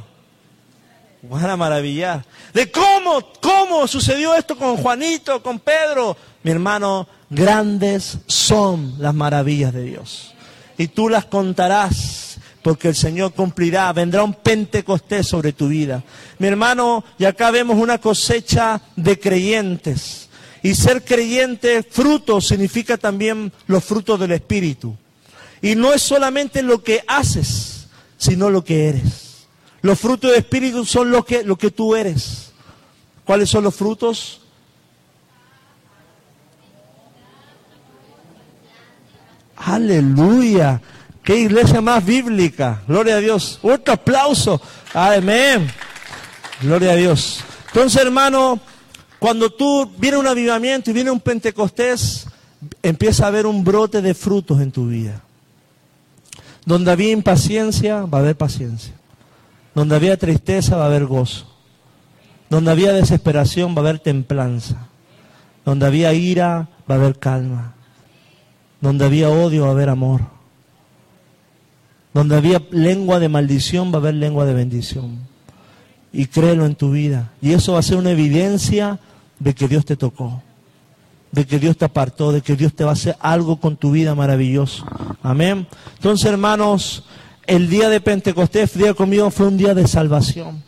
Van a maravillar. De cómo, cómo sucedió esto con Juanito, con Pedro. Mi hermano, Grandes son las maravillas de Dios. Y tú las contarás porque el Señor cumplirá. Vendrá un Pentecostés sobre tu vida. Mi hermano, y acá vemos una cosecha de creyentes. Y ser creyente, fruto, significa también los frutos del Espíritu. Y no es solamente lo que haces, sino lo que eres. Los frutos del Espíritu son lo que, lo que tú eres. ¿Cuáles son los frutos? Aleluya. Qué iglesia más bíblica. Gloria a Dios. Otro aplauso. Amén. Gloria a Dios. Entonces, hermano, cuando tú viene un avivamiento y viene un Pentecostés, empieza a haber un brote de frutos en tu vida. Donde había impaciencia, va a haber paciencia. Donde había tristeza, va a haber gozo. Donde había desesperación, va a haber templanza. Donde había ira, va a haber calma. Donde había odio va a haber amor. Donde había lengua de maldición va a haber lengua de bendición. Y créelo en tu vida. Y eso va a ser una evidencia de que Dios te tocó. De que Dios te apartó. De que Dios te va a hacer algo con tu vida maravilloso. Amén. Entonces, hermanos, el día de Pentecostés, día conmigo, fue un día de salvación.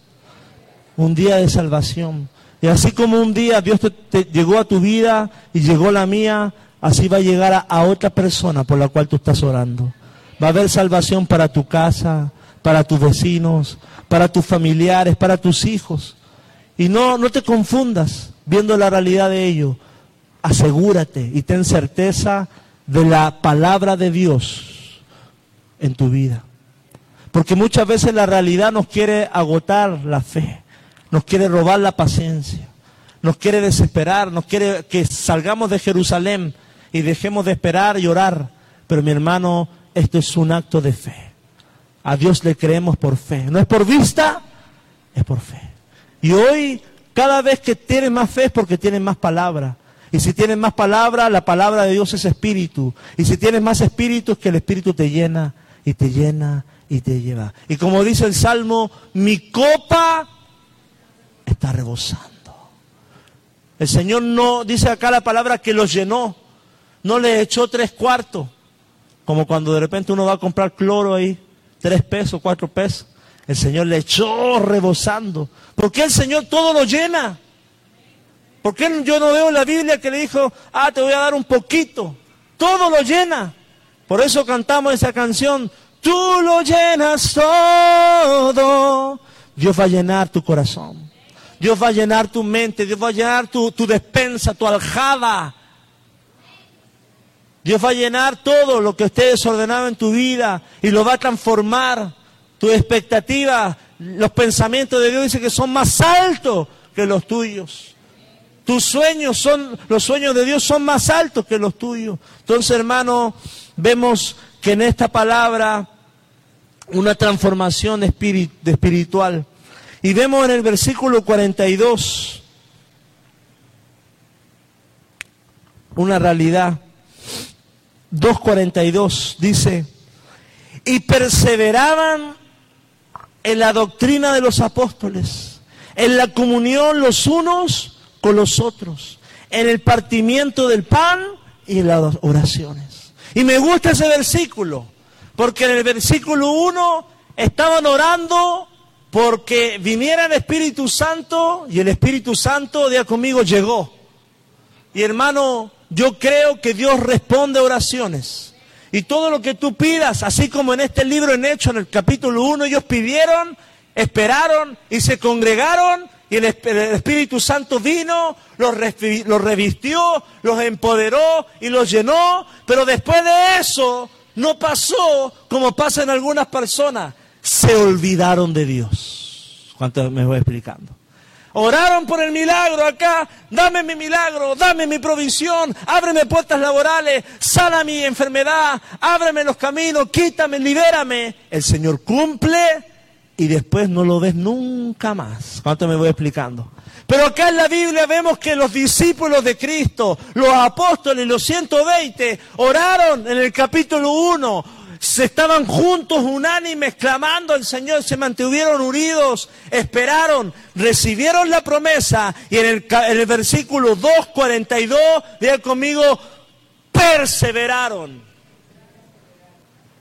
Un día de salvación. Y así como un día Dios te, llegó a tu vida y llegó la mía, así va a llegar a, otra persona por la cual tú estás orando. Va a haber salvación para tu casa, para tus vecinos, para tus familiares, para tus hijos. Y no, no te confundas viendo la realidad de ello. Asegúrate y ten certeza de la palabra de Dios en tu vida. Porque muchas veces la realidad nos quiere agotar la fe, nos quiere robar la paciencia, nos quiere desesperar, nos quiere que salgamos de Jerusalén y dejemos de esperar y orar. Pero mi hermano, esto es un acto de fe. A Dios le creemos por fe. No es por vista, es por fe. Y hoy, cada vez que tienes más fe es porque tienes más palabra. Y si tienes más palabra, la palabra de Dios es espíritu. Y si tienes más espíritu, es que el espíritu te llena y te llena y te lleva. Y como dice el Salmo, mi copa está rebosando. El Señor no, dice acá la palabra que lo llenó no le echó tres cuartos, como cuando de repente uno va a comprar cloro ahí, tres pesos, cuatro pesos. El Señor le echó rebosando. ¿Por qué el Señor todo lo llena? ¿Por qué yo no veo en la Biblia que le dijo, ah, te voy a dar un poquito? Todo lo llena. Por eso cantamos esa canción, tú lo llenas todo. Dios va a llenar tu corazón. Dios va a llenar tu mente. Dios va a llenar tu, tu despensa, tu aljada Dios va a llenar todo lo que esté desordenado en tu vida y lo va a transformar. Tu expectativa, los pensamientos de Dios dice que son más altos que los tuyos. Tus sueños son, los sueños de Dios son más altos que los tuyos. Entonces, hermano, vemos que en esta palabra una transformación espiritual. Y vemos en el versículo 42 una realidad. 2.42 dice, y perseveraban en la doctrina de los apóstoles, en la comunión los unos con los otros, en el partimiento del pan y en las oraciones. Y me gusta ese versículo, porque en el versículo 1 estaban orando porque viniera el Espíritu Santo y el Espíritu Santo, día conmigo, llegó. Y hermano, yo creo que Dios responde oraciones. Y todo lo que tú pidas, así como en este libro en Hecho, en el capítulo 1, ellos pidieron, esperaron y se congregaron y el, Espíritu Santo vino, los, los revistió, los empoderó y los llenó. Pero después de eso no pasó como pasa en algunas personas. Se olvidaron de Dios. ¿Cuánto me voy explicando? Oraron por el milagro acá, dame mi milagro, dame mi provisión, ábreme puertas laborales, sana mi enfermedad, ábreme los caminos, quítame, libérame. El Señor cumple y después no lo ves nunca más. ¿Cuánto me voy explicando? Pero acá en la Biblia vemos que los discípulos de Cristo, los apóstoles, los 120, oraron en el capítulo 1, se estaban juntos, unánimes, clamando al Señor, se mantuvieron unidos, esperaron, recibieron la promesa y en el, en el versículo 2.42, diga conmigo, perseveraron.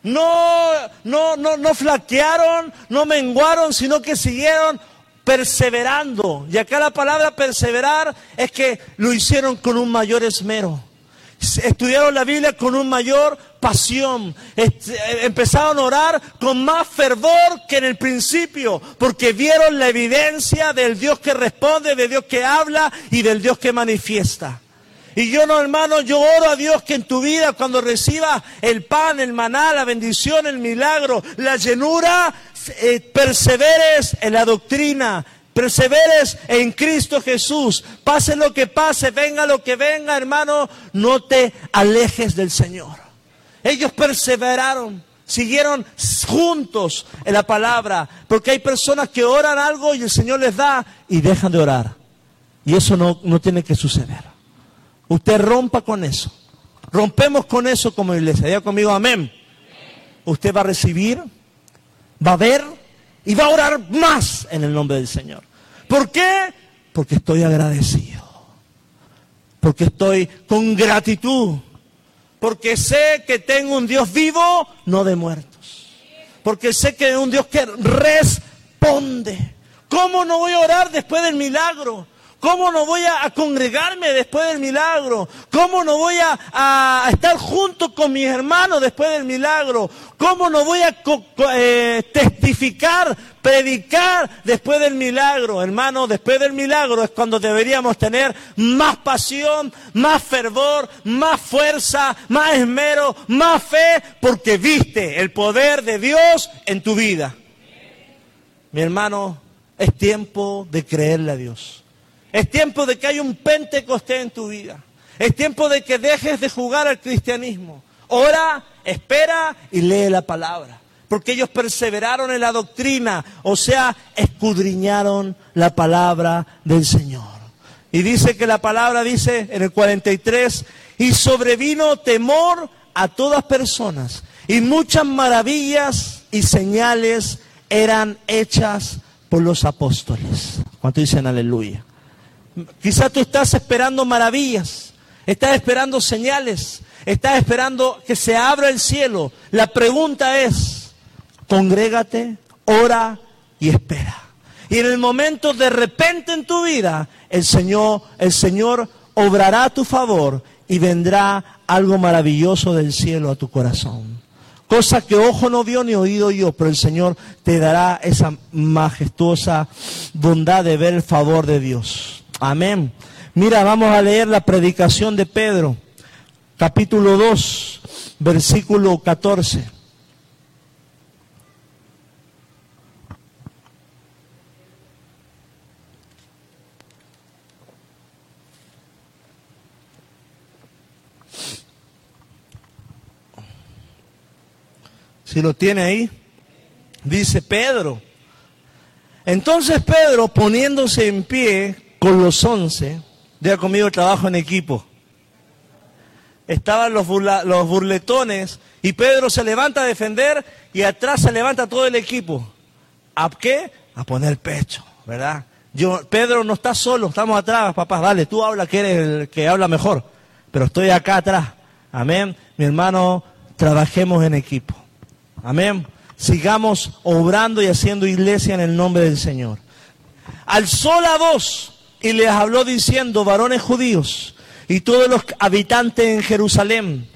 No, no, no, no flaquearon, no menguaron, sino que siguieron perseverando. Y acá la palabra perseverar es que lo hicieron con un mayor esmero estudiaron la Biblia con un mayor pasión, empezaron a orar con más fervor que en el principio, porque vieron la evidencia del Dios que responde, de Dios que habla y del Dios que manifiesta. Y yo no, hermano, yo oro a Dios que en tu vida, cuando recibas el pan, el maná, la bendición, el milagro, la llenura, eh, perseveres en la doctrina, Perseveres en Cristo Jesús. Pase lo que pase, venga lo que venga, hermano, no te alejes del Señor. Ellos perseveraron, siguieron juntos en la palabra, porque hay personas que oran algo y el Señor les da y dejan de orar. Y eso no, no tiene que suceder. Usted rompa con eso. Rompemos con eso como iglesia. Diga conmigo, amén. Usted va a recibir, va a ver y va a orar más en el nombre del Señor. ¿Por qué? Porque estoy agradecido. Porque estoy con gratitud. Porque sé que tengo un Dios vivo, no de muertos. Porque sé que es un Dios que responde. ¿Cómo no voy a orar después del milagro? ¿Cómo no voy a, congregarme después del milagro? ¿Cómo no voy a, estar junto con mis hermanos después del milagro? ¿Cómo no voy a eh, testificar, predicar después del milagro? Hermano, después del milagro es cuando deberíamos tener más pasión, más fervor, más fuerza, más esmero, más fe, porque viste el poder de Dios en tu vida. Mi hermano, es tiempo de creerle a Dios. Es tiempo de que haya un Pentecostés en tu vida. Es tiempo de que dejes de jugar al cristianismo. Ora, espera y lee la palabra. Porque ellos perseveraron en la doctrina, o sea, escudriñaron la palabra del Señor. Y dice que la palabra dice en el 43, y sobrevino temor a todas personas, y muchas maravillas y señales eran hechas por los apóstoles. ¿Cuánto dicen aleluya? Quizás tú estás esperando maravillas, estás esperando señales, estás esperando que se abra el cielo. La pregunta es, congrégate, ora y espera. Y en el momento de repente en tu vida, el Señor, el Señor obrará a tu favor y vendrá algo maravilloso del cielo a tu corazón. Cosa que ojo no vio ni oído yo, pero el Señor te dará esa majestuosa bondad de ver el favor de Dios. Amén. Mira, vamos a leer la predicación de Pedro, capítulo 2, versículo 14. Si lo tiene ahí, dice Pedro. Entonces Pedro, poniéndose en pie, con los once, diga conmigo trabajo en equipo. Estaban los, burletones y Pedro se levanta a defender y atrás se levanta todo el equipo. ¿A qué? A poner pecho, ¿verdad? Pedro no está solo, estamos atrás, papá, dale, tú habla que eres el que habla mejor, pero estoy acá atrás. Amén. Mi hermano, trabajemos en equipo. Amén. Sigamos obrando y haciendo iglesia en el nombre del Señor. Alzó la voz y les habló diciendo, varones judíos y todos los habitantes en Jerusalén,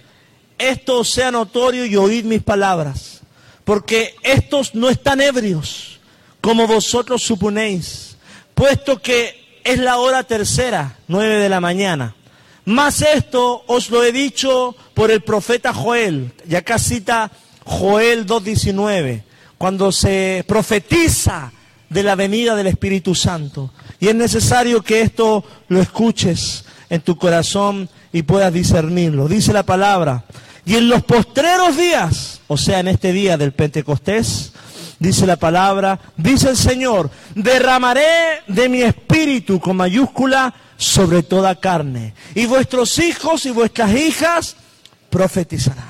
esto sea notorio y oíd mis palabras, porque estos no están ebrios, como vosotros suponéis, puesto que es la hora tercera, nueve de la mañana. Más esto os lo he dicho por el profeta Joel, y acá cita Joel 2.19, cuando se profetiza de la venida del Espíritu Santo. Y es necesario que esto lo escuches en tu corazón y puedas discernirlo. Dice la palabra. Y en los postreros días, o sea, en este día del Pentecostés, dice la palabra, dice el Señor, derramaré de mi espíritu con mayúscula sobre toda carne. Y vuestros hijos y vuestras hijas profetizarán.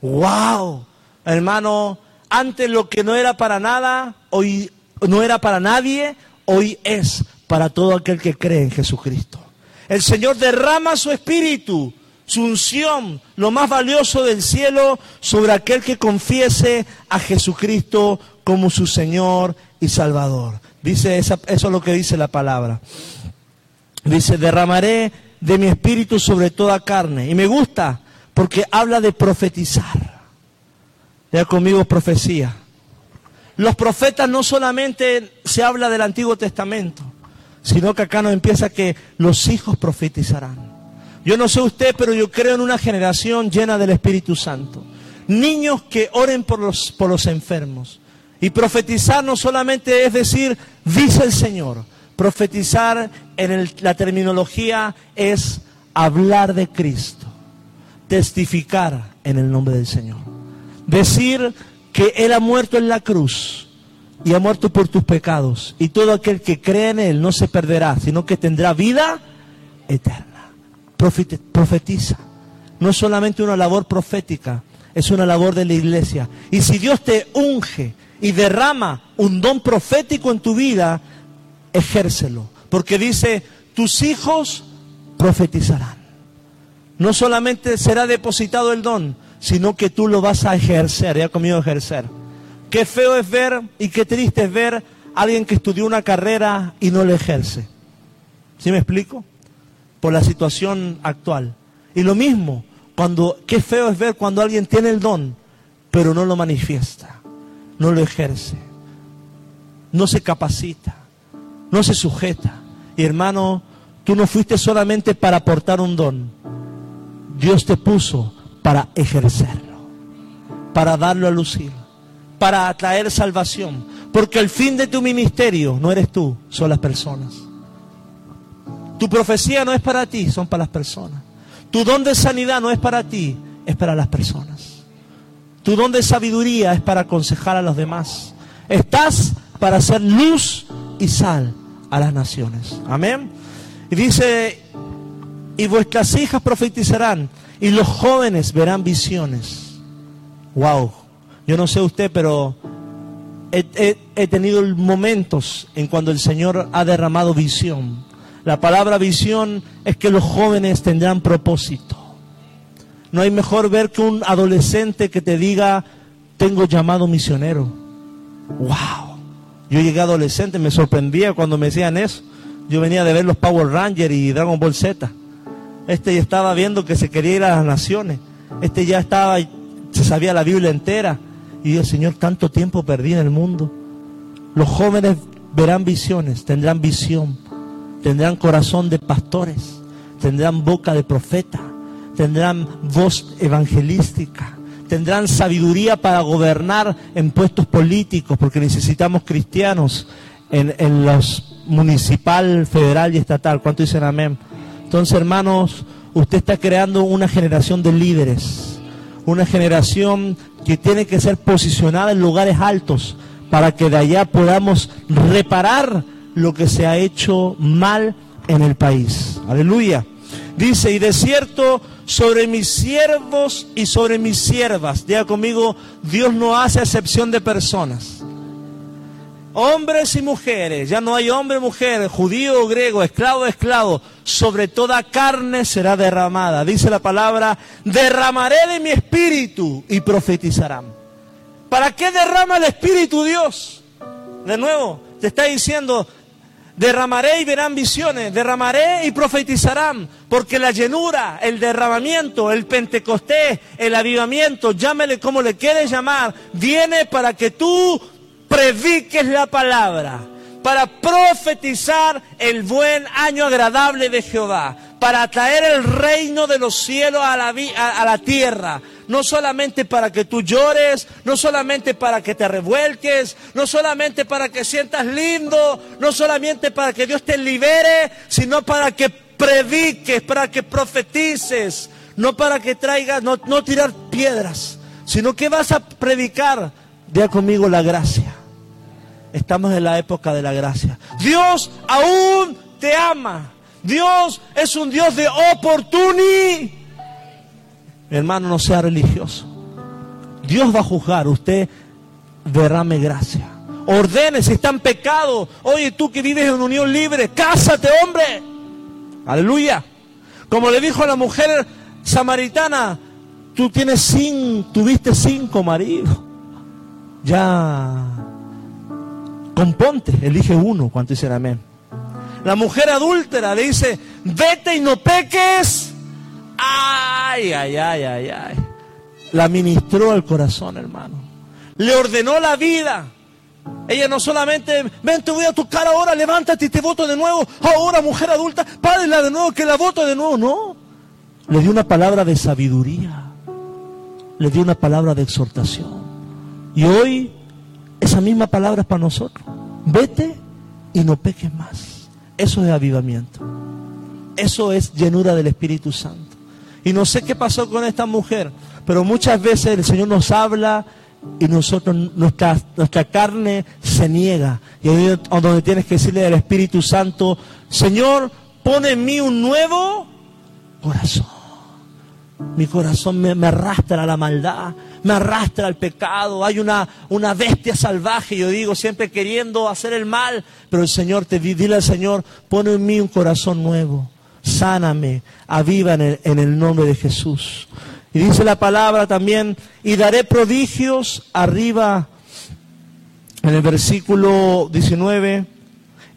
¡Wow! Hermano, antes lo que no era para nada, hoy no era para nadie, hoy es para todo aquel que cree en Jesucristo. El Señor derrama su espíritu, su unción, lo más valioso del cielo, sobre aquel que confiese a Jesucristo como su Señor y Salvador. Dice eso es lo que dice la palabra. Dice, derramaré de mi espíritu sobre toda carne. Y me gusta porque habla de profetizar. Ya conmigo profecía. Los profetas no solamente se habla del Antiguo Testamento, sino que acá nos empieza que los hijos profetizarán. Yo no sé usted, pero yo creo en una generación llena del Espíritu Santo. Niños que oren por los, por los enfermos. Y profetizar no solamente es decir, dice el Señor. Profetizar en la terminología es hablar de Cristo. Testificar en el nombre del Señor. Decir que Él ha muerto en la cruz y ha muerto por tus pecados. Y todo aquel que cree en Él no se perderá, sino que tendrá vida eterna. Profetiza. No es solamente una labor profética, es una labor de la iglesia. Y si Dios te unge y derrama un don profético en tu vida, ejércelo. Porque dice, tus hijos profetizarán. No solamente será depositado el don, sino que tú lo vas a ejercer. Ya conmigo ejercer. Qué feo es ver y qué triste es ver a alguien que estudió una carrera y no la ejerce. ¿Sí me explico? Por la situación actual. Y lo mismo, cuando, qué feo es ver cuando alguien tiene el don, pero no lo manifiesta, no lo ejerce, no se capacita, no se sujeta. Y hermano, tú no fuiste solamente para aportar un don, Dios te puso para ejercerlo, para darlo a lucir, para atraer salvación. Porque el fin de tu ministerio no eres tú, son las personas. Tu profecía no es para ti, son para las personas. Tu don de sanidad no es para ti, es para las personas. Tu don de sabiduría es para aconsejar a los demás. Estás para hacer luz y sal a las naciones. Amén. Y dice, y vuestras hijas profetizarán y los jóvenes verán visiones. Wow. Yo no sé usted, pero he, tenido momentos en cuando el Señor ha derramado visión. La palabra visión es que los jóvenes tendrán propósito. No hay mejor ver que un adolescente que te diga, tengo llamado misionero. ¡Wow! Yo llegué adolescente, me sorprendía cuando me decían eso. Yo venía de ver los Power Rangers y Dragon Ball Z. Este ya estaba viendo que se quería ir a las naciones. Este ya estaba, se sabía la Biblia entera. Y yo, Señor, tanto tiempo perdí en el mundo. Los jóvenes verán visiones, tendrán visión, tendrán corazón de pastores, tendrán boca de profeta, tendrán voz evangelística, tendrán sabiduría para gobernar en puestos políticos, porque necesitamos cristianos en, en los municipal, federal y estatal. ¿Cuánto dicen amén? Entonces, hermanos, usted está creando una generación de líderes, una generación que tiene que ser posicionada en lugares altos para que de allá podamos reparar lo que se ha hecho mal en el país. Aleluya. Dice, y de cierto, sobre mis siervos y sobre mis siervas, diga conmigo, Dios no hace excepción de personas. Hombres y mujeres, ya no hay hombre, mujer, judío o griego, esclavo esclavo, sobre toda carne será derramada. Dice la palabra, derramaré de mi espíritu y profetizarán. ¿Para qué derrama el espíritu Dios? De nuevo, te está diciendo, derramaré y verán visiones, derramaré y profetizarán, porque la llenura, el derramamiento, el pentecostés, el avivamiento, llámele como le quieres llamar, viene para que tú prediques la palabra, para profetizar el buen año agradable de Jehová, para traer el reino de los cielos a la, a, la tierra, no solamente para que tú llores, no solamente para que te revuelques, no solamente para que sientas lindo, no solamente para que Dios te libere, sino para que prediques, para que profetices, no para que traigas, no, no tirar piedras, sino que vas a predicar, vea conmigo la gracia. Estamos en la época de la gracia. Dios aún te ama. Dios es un Dios de oportunidad. Hermano, no sea religioso. Dios va a juzgar. Usted derrame gracia. Ordene si está en pecado. Oye, tú que vives en unión libre, cásate, hombre. Aleluya. Como le dijo a la mujer samaritana, tú tienes cinco, tuviste cinco maridos. Ya Componte, elige uno. ¿Cuánto dicen amén? La mujer adúltera le dice, vete y no peques. Ay, ay, ay, ay, ay. La ministró al corazón, hermano. Le ordenó la vida. Ella no solamente, ven, te voy a tocar ahora, levántate y te voto de nuevo. Ahora, mujer adulta, párela de nuevo, que la voto de nuevo. No. Le dio una palabra de sabiduría. Le dio una palabra de exhortación. Y hoy esa misma palabra es para nosotros. Vete y no peques más. Eso es avivamiento. Eso es llenura del Espíritu Santo. Y no sé qué pasó con esta mujer, pero muchas veces el Señor nos habla y nosotros, nuestra, nuestra carne se niega. Y ahí es donde tienes que decirle al Espíritu Santo, Señor, pone en mí un nuevo corazón. Mi corazón me, arrastra a la maldad, me arrastra al pecado, hay una, una bestia salvaje, yo digo, siempre queriendo hacer el mal, pero el Señor te dile al Señor, pone en mí un corazón nuevo, sáname, aviva en el, en el nombre de Jesús. Y dice la palabra también, y daré prodigios arriba, en el versículo 19,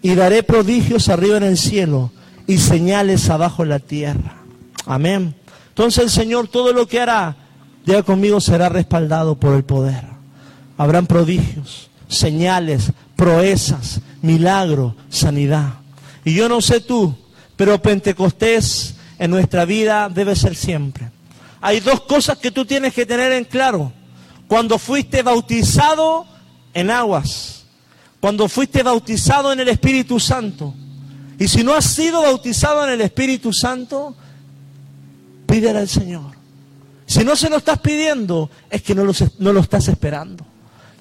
y daré prodigios arriba en el cielo, y señales abajo en la tierra. Amén. Entonces el Señor todo lo que hará, diga conmigo, será respaldado por el poder. Habrán prodigios, señales, proezas, milagro, sanidad. Y yo no sé tú, pero Pentecostés en nuestra vida debe ser siempre. Hay dos cosas que tú tienes que tener en claro. Cuando fuiste bautizado en aguas, cuando fuiste bautizado en el Espíritu Santo, y si no has sido bautizado en el Espíritu Santo, pídele al Señor. Si no se lo estás pidiendo, es que no lo, estás esperando.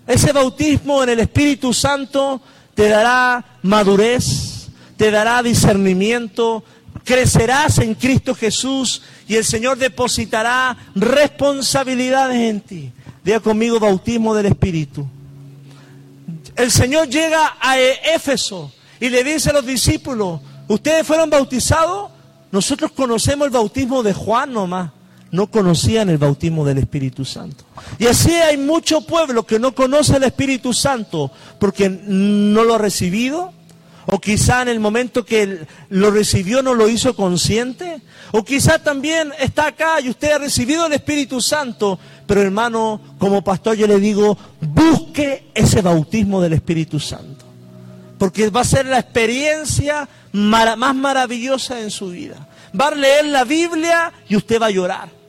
Ese bautismo en el Espíritu Santo te dará madurez, te dará discernimiento, crecerás en Cristo Jesús y el Señor depositará responsabilidades en ti. Diga conmigo bautismo del Espíritu. El Señor llega a Éfeso y le dice a los discípulos, ¿ustedes fueron bautizados? Nosotros conocemos el bautismo de Juan nomás no conocían el bautismo del Espíritu Santo. Y así hay mucho pueblo que no conoce el Espíritu Santo porque no lo ha recibido, o quizá en el momento que lo recibió no lo hizo consciente, o quizá también está acá y usted ha recibido el Espíritu Santo, pero hermano, como pastor yo le digo, busque ese bautismo del Espíritu Santo, porque va a ser la experiencia más maravillosa en su vida. Va a leer la Biblia y usted va a llorar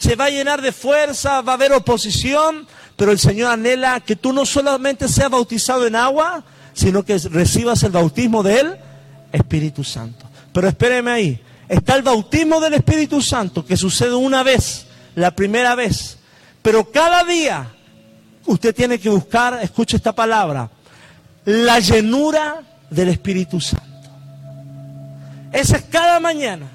se va a llenar de fuerza, va a haber oposición, pero el Señor anhela que tú no solamente seas bautizado en agua, sino que recibas el bautismo del Espíritu Santo. Pero espéreme ahí, está el bautismo del Espíritu Santo que sucede una vez, la primera vez, pero cada día usted tiene que buscar, escuche esta palabra, la llenura del Espíritu Santo. Esa es cada mañana,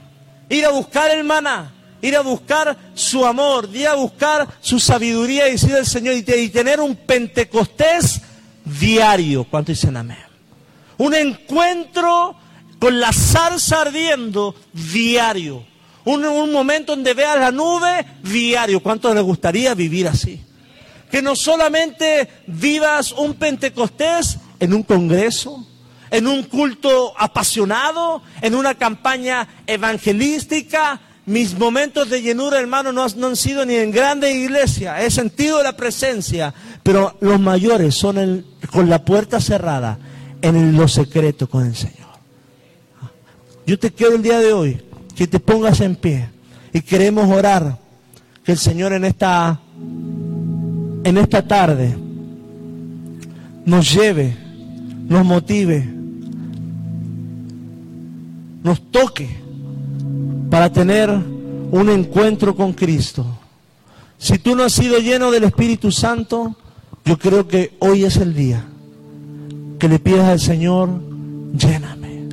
ir a buscar el maná, ir a buscar su amor, ir a buscar su sabiduría y decir al Señor y, tener un Pentecostés diario. ¿Cuánto dicen amén? Un encuentro con la zarza ardiendo diario. Un, un momento donde veas la nube diario. ¿Cuánto les gustaría vivir así? Que no solamente vivas un Pentecostés en un congreso, en un culto apasionado, en una campaña evangelística, mis momentos de llenura, hermano, no, han sido ni en grande iglesia. He sentido la presencia. Pero los mayores son con la puerta cerrada, en lo secreto con el Señor. Yo te quiero el día de hoy que te pongas en pie y queremos orar que el Señor en esta en esta tarde nos lleve, nos motive, nos toque para tener un encuentro con Cristo. Si tú no has sido lleno del Espíritu Santo, yo creo que hoy es el día que le pidas al Señor, lléname.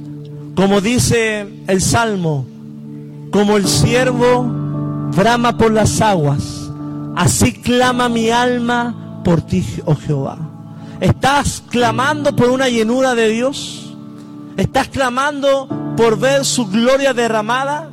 Como dice el Salmo, como el siervo brama por las aguas, así clama mi alma por ti, oh Jehová. ¿Estás clamando por una llenura de Dios? ¿Estás clamando por ver su gloria derramada?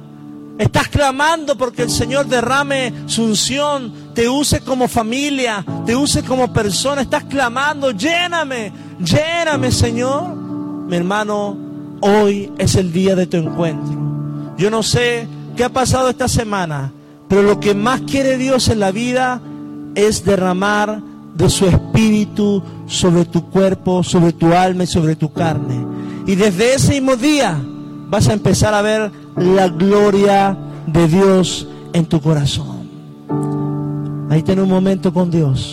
Estás clamando porque el Señor derrame su unción, te use como familia, te use como persona. Estás clamando, lléname, lléname, Señor. Mi hermano, hoy es el día de tu encuentro. Yo no sé qué ha pasado esta semana, pero lo que más quiere Dios en la vida es derramar de su espíritu sobre tu cuerpo, sobre tu alma y sobre tu carne. Y desde ese mismo día vas a empezar a ver la gloria de Dios en tu corazón. Ahí ten un momento con Dios.